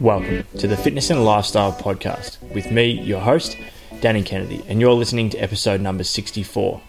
Welcome to the Fitness and Lifestyle Podcast with me, your host, Danny Kennedy, and you're listening to episode number 64.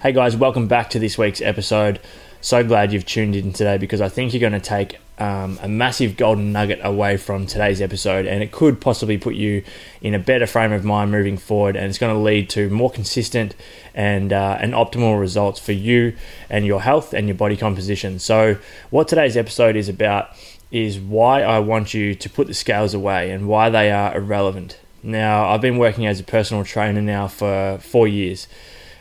Hey guys, welcome back to this week's episode. So glad you've tuned in today because I think you're going to take um, a massive golden nugget away from today's episode, and it could possibly put you in a better frame of mind moving forward, and it's going to lead to more consistent and uh, and optimal results for you and your health and your body composition. So, what today's episode is about is why I want you to put the scales away and why they are irrelevant. Now, I've been working as a personal trainer now for four years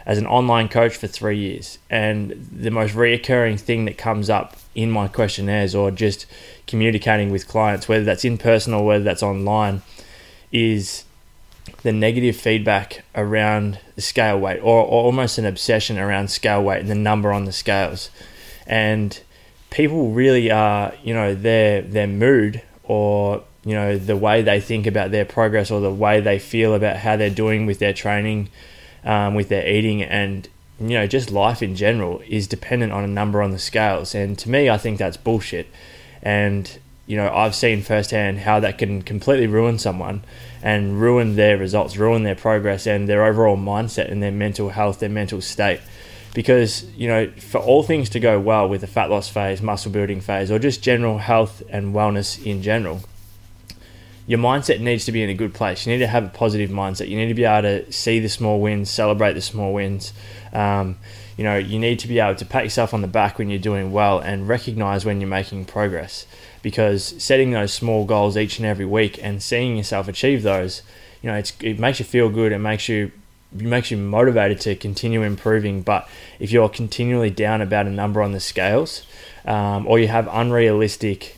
as an online coach for three years. And the most reoccurring thing that comes up in my questionnaires or just communicating with clients, whether that's in person or whether that's online, is the negative feedback around the scale weight or, or almost an obsession around scale weight and the number on the scales. And people really are, you know, their their mood or you know the way they think about their progress or the way they feel about how they're doing with their training um, with their eating and you know just life in general is dependent on a number on the scales. And to me i think that's bullshit. And you know i've seen firsthand how that can completely ruin someone and ruin their results ruin their progress and their overall mindset and their mental health their mental state. Because you know for all things to go well with the fat loss phase muscle building phase or just general health and wellness in general your mindset needs to be in a good place. You need to have a positive mindset. You need to be able to see the small wins, celebrate the small wins. Um, you know, you need to be able to pat yourself on the back when you're doing well and recognize when you're making progress. Because setting those small goals each and every week and seeing yourself achieve those, you know, it makes you feel good. It makes you it makes you motivated to continue improving. But if you're continually down about a number on the scales, um, or you have unrealistic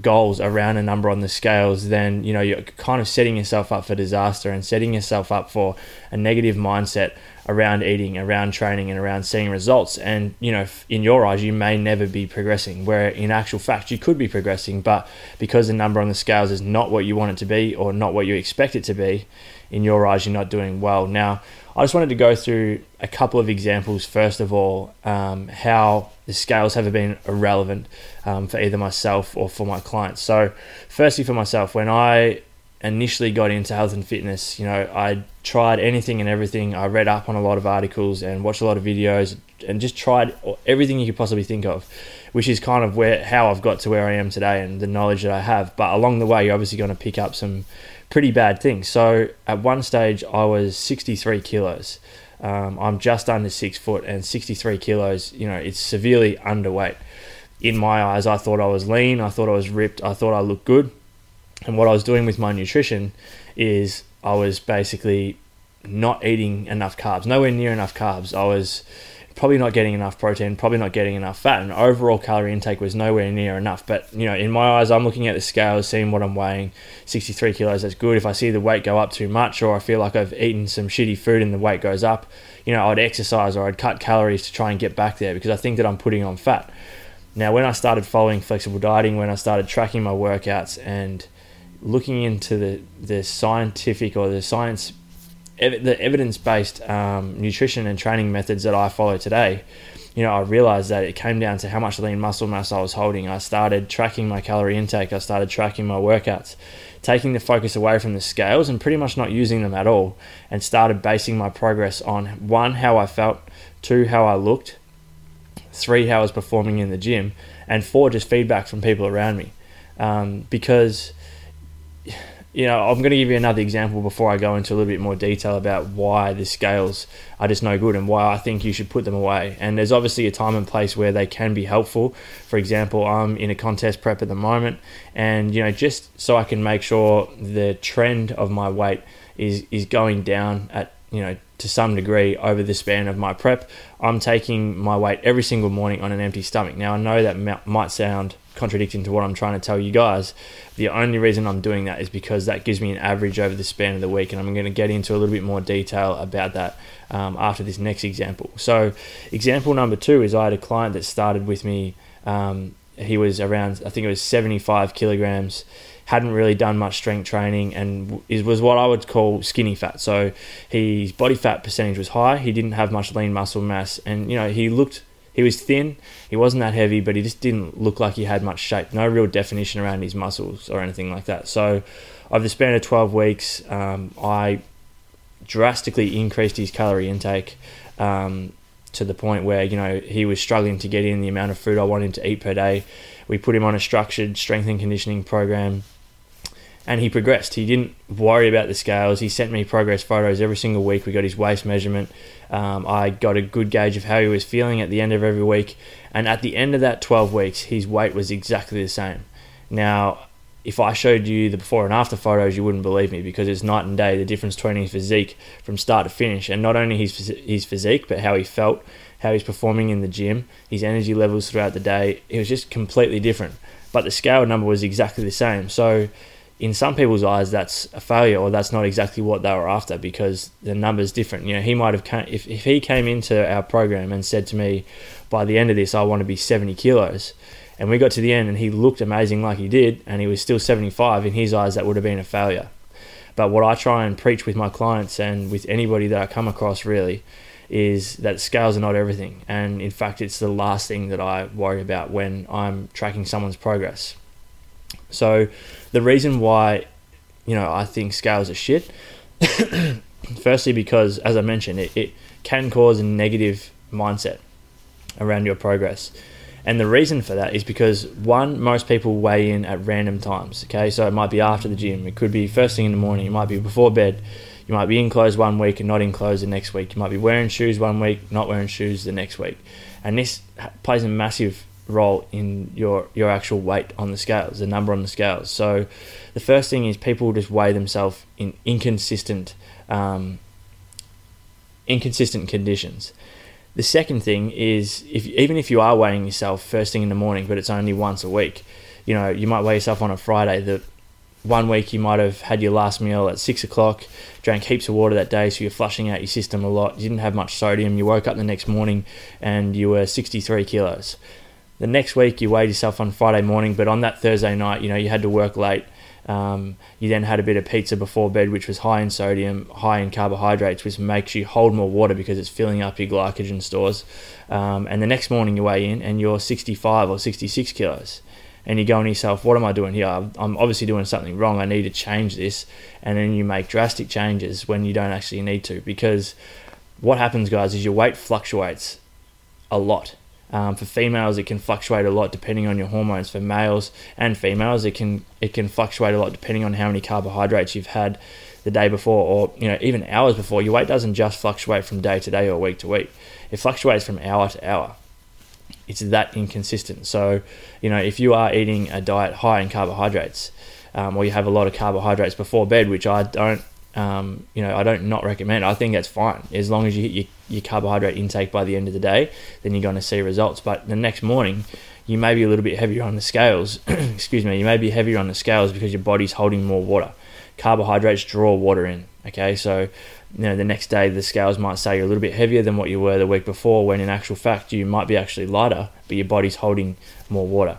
goals around a number on the scales, then you know you're kind of setting yourself up for disaster and setting yourself up for a negative mindset around eating, around training, and around seeing results. And you know, in your eyes, you may never be progressing. Where in actual fact, you could be progressing, but because the number on the scales is not what you want it to be or not what you expect it to be, in your eyes, you're not doing well. Now, I just wanted to go through a couple of examples. First of all, um, how the scales have been irrelevant um, for either myself or for my clients. So, firstly, for myself, when I initially got into health and fitness, you know, I tried anything and everything. I read up on a lot of articles and watched a lot of videos and just tried everything you could possibly think of, which is kind of where how I've got to where I am today and the knowledge that I have. But along the way, you're obviously going to pick up some pretty bad thing. So at one stage, I was 63 kilos. Um, I'm just under six foot and 63 kilos. You know, it's severely underweight. In my eyes, I thought I was lean. I thought I was ripped. I thought I looked good. And what I was doing with my nutrition is I was basically not eating enough carbs, nowhere near enough carbs. I was probably not getting enough protein, probably not getting enough fat, and overall calorie intake was nowhere near enough. But you know, in my eyes, I'm looking at the scales, seeing what I'm weighing. 63 kilos, that's good. If I see the weight go up too much, or I feel like I've eaten some shitty food and the weight goes up, you know, I'd exercise or I'd cut calories to try and get back there because I think that I'm putting on fat. Now, when I started following flexible dieting, when I started tracking my workouts and looking into the the scientific or the science the evidence based um, nutrition and training methods that I follow today, you know, I realized that it came down to how much lean muscle mass I was holding. I started tracking my calorie intake, I started tracking my workouts, taking the focus away from the scales and pretty much not using them at all, and started basing my progress on one, how I felt, two, how I looked, three, how I was performing in the gym, and four, just feedback from people around me. Um, because you know, I'm going to give you another example before I go into a little bit more detail about why the scales are just no good and why I think you should put them away. And there's obviously a time and place where they can be helpful. For example, I'm in a contest prep at the moment, and you know, just so I can make sure the trend of my weight is is going down at you know to some degree over the span of my prep, I'm taking my weight every single morning on an empty stomach. Now I know that might sound contradicting to what I'm trying to tell you guys. The only reason I'm doing that is because that gives me an average over the span of the week, and I'm going to get into a little bit more detail about that um, after this next example. So, example number two is I had a client that started with me. Um, he was around, I think it was 75 kilograms. Hadn't really done much strength training and is was what I would call skinny fat. So his body fat percentage was high. He didn't have much lean muscle mass, and you know he looked he was thin. He wasn't that heavy, but he just didn't look like he had much shape. No real definition around his muscles or anything like that. So over the span of 12 weeks, um, I drastically increased his calorie intake. Um, to the point where you know he was struggling to get in the amount of food I wanted to eat per day. We put him on a structured strength and conditioning program and he progressed. He didn't worry about the scales. He sent me progress photos every single week. We got his waist measurement. Um, I got a good gauge of how he was feeling at the end of every week. And at the end of that 12 weeks, his weight was exactly the same. Now, if I showed you the before and after photos, you wouldn't believe me because it's night and day the difference between his physique from start to finish. And not only his, his physique, but how he felt, how he's performing in the gym, his energy levels throughout the day. It was just completely different. But the scale number was exactly the same. So, in some people's eyes that's a failure or that's not exactly what they were after because the number's different. You know he might have came, if, if he came into our program and said to me by the end of this i want to be 70 kilos and we got to the end and he looked amazing like he did and he was still 75 in his eyes that would have been a failure. But what i try and preach with my clients and with anybody that i come across really is that scales are not everything. And in fact it's the last thing that i worry about when i'm tracking someone's progress so the reason why, you know, I think scales are shit, firstly because, as I mentioned, it, it can cause a negative mindset around your progress. And the reason for that is because one, most people weigh in at random times. Okay, so it might be after the gym, it could be first thing in the morning, it might be before bed, you might be in clothes one week and not in clothes the next week. You might be wearing shoes one week, not wearing shoes the next week, and this plays a massive role in your your actual weight on the scales, the number on the scales. So the first thing is people just weigh themselves in inconsistent um, inconsistent conditions. The second thing is if even if you are weighing yourself first thing in the morning, but it's only once a week, you know you might weigh yourself on a Friday. The one week you might have had your last meal at six o'clock, drank heaps of water that day, so you're flushing out your system a lot. You didn't have much sodium. You woke up the next morning and you were 63 kilos. The next week you weighed yourself on Friday morning, but on that Thursday night, you know, you had to work late. Um, you then had a bit of pizza before bed, which was high in sodium, high in carbohydrates, which makes you hold more water because it's filling up your glycogen stores. Um, and the next morning you weigh in and you're 65 or 66 kilos. And you go to yourself, what am I doing here? I'm obviously doing something wrong. I need to change this. And then you make drastic changes when you don't actually need to. Because what happens, guys, is your weight fluctuates a lot um, for females, it can fluctuate a lot depending on your hormones. For males and females, it can it can fluctuate a lot depending on how many carbohydrates you've had the day before, or you know even hours before. Your weight doesn't just fluctuate from day to day or week to week; it fluctuates from hour to hour. It's that inconsistent. So, you know, if you are eating a diet high in carbohydrates, um, or you have a lot of carbohydrates before bed, which I don't um, you know, I don't not recommend. I think that's fine as long as you hit your, your carbohydrate intake by the end of the day. Then you're going to see results. But the next morning, you may be a little bit heavier on the scales. Excuse me. You may be heavier on the scales because your body's holding more water. Carbohydrates draw water in. Okay, so you know the next day the scales might say you're a little bit heavier than what you were the week before, when in actual fact you might be actually lighter, but your body's holding more water.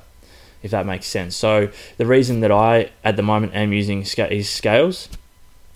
If that makes sense. So the reason that I at the moment am using is scales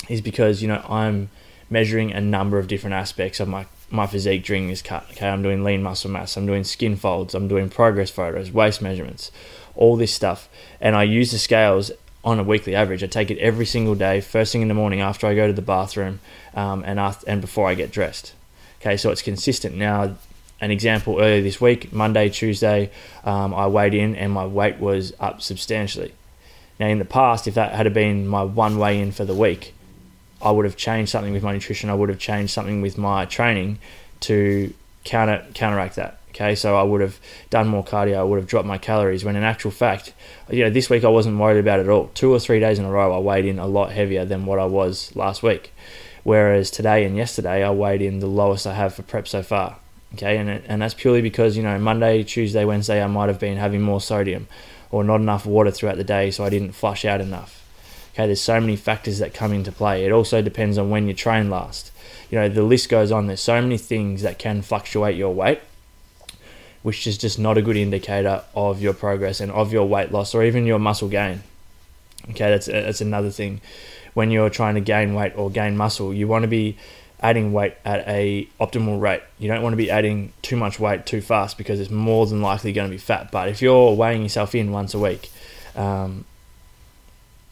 is because you know I'm measuring a number of different aspects of my my physique during this cut. Okay, I'm doing lean muscle mass, I'm doing skin folds, I'm doing progress photos, waist measurements, all this stuff, and I use the scales on a weekly average. I take it every single day, first thing in the morning after I go to the bathroom, um, and after, and before I get dressed. Okay, so it's consistent. Now, an example earlier this week, Monday, Tuesday, um, I weighed in and my weight was up substantially. Now, in the past, if that had been my one weigh in for the week, I would have changed something with my nutrition. I would have changed something with my training to counter counteract that. Okay, so I would have done more cardio. I would have dropped my calories. When in actual fact, you know, this week I wasn't worried about it at all. Two or three days in a row, I weighed in a lot heavier than what I was last week. Whereas today and yesterday, I weighed in the lowest I have for prep so far. Okay, and and that's purely because you know Monday, Tuesday, Wednesday, I might have been having more sodium or not enough water throughout the day, so I didn't flush out enough. Okay, there's so many factors that come into play. It also depends on when you train last. You know, the list goes on. There's so many things that can fluctuate your weight, which is just not a good indicator of your progress and of your weight loss or even your muscle gain. Okay, that's that's another thing. When you're trying to gain weight or gain muscle, you want to be adding weight at a optimal rate. You don't want to be adding too much weight too fast because it's more than likely going to be fat. But if you're weighing yourself in once a week, um,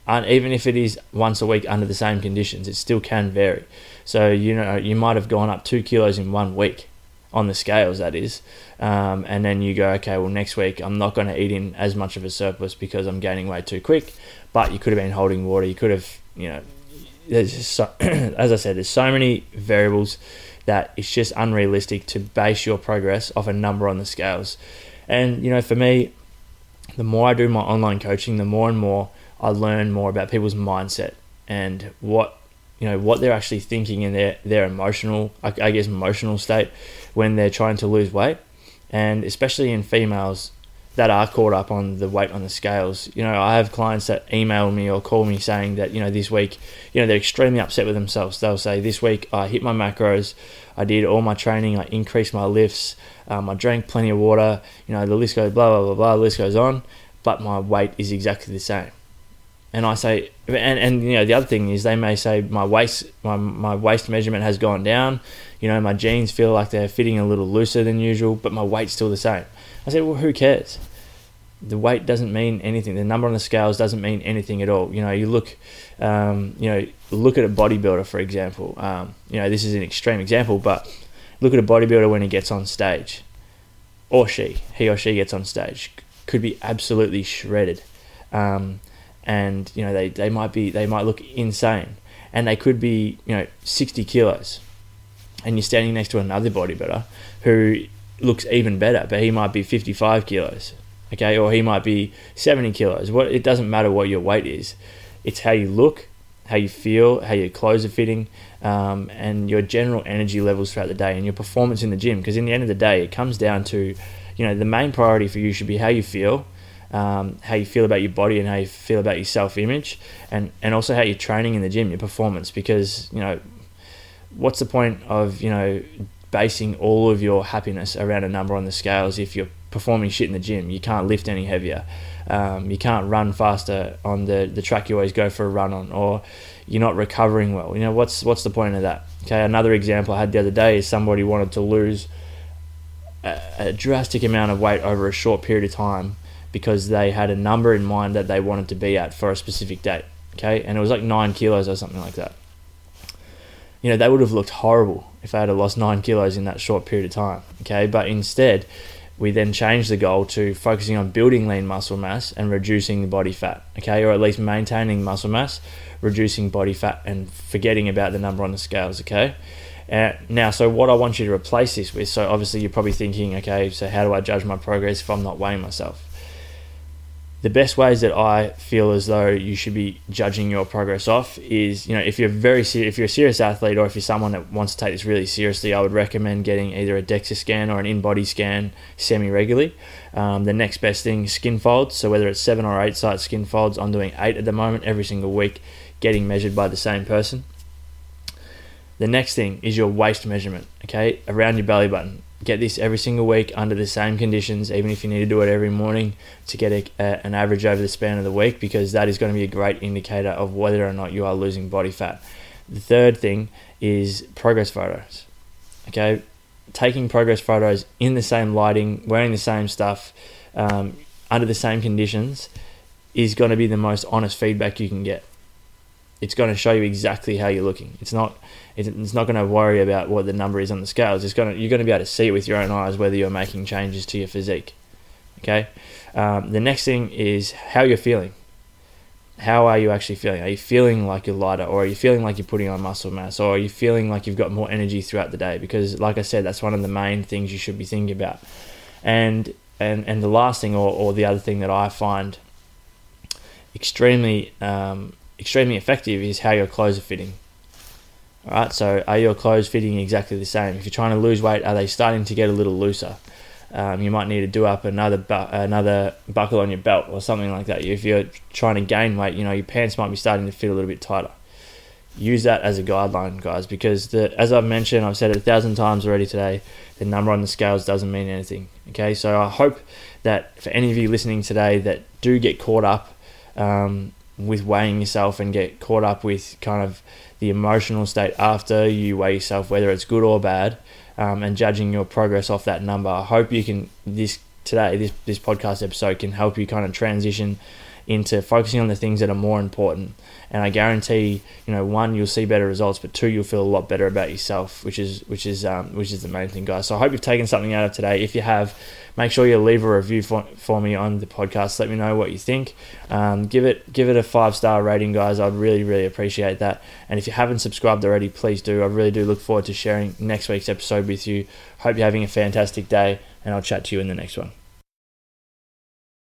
and even if it is once a week under the same conditions, it still can vary. So you know you might have gone up two kilos in one week on the scales, that is, um, and then you go, okay, well next week I'm not going to eat in as much of a surplus because I'm gaining weight too quick. But you could have been holding water. You could have, you know, there's just so, as I said, there's so many variables that it's just unrealistic to base your progress off a number on the scales. And you know, for me, the more I do my online coaching, the more and more I learn more about people's mindset and what you know what they're actually thinking in their their emotional, I, guess, emotional state when they're trying to lose weight, and especially in females that are caught up on the weight on the scales. You know, I have clients that email me or call me saying that, you know, this week, you know, they're extremely upset with themselves. They'll say, This week I hit my macros, I did all my training, I increased my lifts, um, I drank plenty of water, you know, the list goes blah, blah, blah, blah, the list goes on, but my weight is exactly the same. And I say, and, and you know, the other thing is they may say my waist, my, my waist measurement has gone down, you know, my jeans feel like they're fitting a little looser than usual, but my weight's still the same. I said, well, who cares? The weight doesn't mean anything. The number on the scales doesn't mean anything at all. You know, you look, um, you know, look at a bodybuilder, for example. Um, you know, this is an extreme example, but look at a bodybuilder when he gets on stage, or she, he or she gets on stage, could be absolutely shredded, um, and you know they, they might be they might look insane, and they could be you know sixty kilos, and you're standing next to another bodybuilder who looks even better, but he might be 55 kilos, okay, or he might be 70 kilos. What it doesn't matter what your weight is, it's how you look, how you feel, how your clothes are fitting, um, and your general energy levels throughout the day and your performance in the gym. Because in the end of the day, it comes down to, you know, the main priority for you should be how you feel. Um, how you feel about your body and how you feel about your self-image and, and also how you're training in the gym your performance because you know what's the point of you know basing all of your happiness around a number on the scales if you're performing shit in the gym. You can't lift any heavier. Um, you can't run faster on the, the track you always go for a run on, or you're not recovering well. You know, what's, what's the point of that? Okay, another example I had the other day is somebody wanted to lose a, a drastic amount of weight over a short period of time because they had a number in mind that they wanted to be at for a specific date. Okay, and it was like nine kilos or something like that you know, they would have looked horrible if they had lost nine kilos in that short period of time. Okay, but instead, we then changed the goal to focusing on building lean muscle mass and reducing the body fat. Okay, or at least maintaining muscle mass, reducing body fat, and forgetting about the number on the scales. Okay. Uh, now, so what I want you to replace this with, so obviously you're probably thinking, okay, so how do I judge my progress if I'm not weighing myself? The best ways that I feel as though you should be judging your progress off is, you know, if you're very ser- if you're a serious athlete or if you're someone that wants to take this really seriously, I would recommend getting either a DEXA scan or an in-body scan semi regularly. Um, the next best thing, skin folds. So whether it's seven or eight site skin folds, I'm doing eight at the moment every single week, getting measured by the same person. The next thing is your waist measurement, okay, around your belly button get this every single week under the same conditions, even if you need to do it every morning to get a, a, an average over the span of the week, because that is going to be a great indicator of whether or not you are losing body fat. The third thing is progress photos. Okay, taking progress photos in the same lighting, wearing the same stuff, um, under the same conditions, is going to be the most honest feedback you can get. It's going to show you exactly how you're looking. It's not it's not going to worry about what the number is on the scales. It's going to, you're going to be able to see it with your own eyes whether you're making changes to your physique. Okay. Um, the next thing is how you're feeling. How are you actually feeling? Are you feeling like you're lighter, or are you feeling like you're putting on muscle mass, or are you feeling like you've got more energy throughout the day? Because, like I said, that's one of the main things you should be thinking about. And and and the last thing, or, or the other thing that I find extremely um, extremely effective is how your clothes are fitting. All right, so are your clothes fitting exactly the same? If you're trying to lose weight, are they starting to get a little looser? Um, you might need to do up another bu- another buckle on your belt or something like that. If you're trying to gain weight, you know your pants might be starting to fit a little bit tighter. Use that as a guideline, guys, because the, as I've mentioned, I've said it a thousand times already today. The number on the scales doesn't mean anything. Okay, so I hope that for any of you listening today that do get caught up um, with weighing yourself and get caught up with kind of the emotional state after you weigh yourself, whether it's good or bad, um, and judging your progress off that number. I hope you can this today this this podcast episode can help you kind of transition into focusing on the things that are more important. And I guarantee, you know, one, you'll see better results, but two, you'll feel a lot better about yourself, which is which is um, which is the main thing, guys. So I hope you've taken something out of today. If you have, make sure you leave a review for, for me on the podcast. Let me know what you think. Um, give it give it a five star rating, guys. I'd really really appreciate that. And if you haven't subscribed already, please do. I really do look forward to sharing next week's episode with you. Hope you're having a fantastic day, and I'll chat to you in the next one.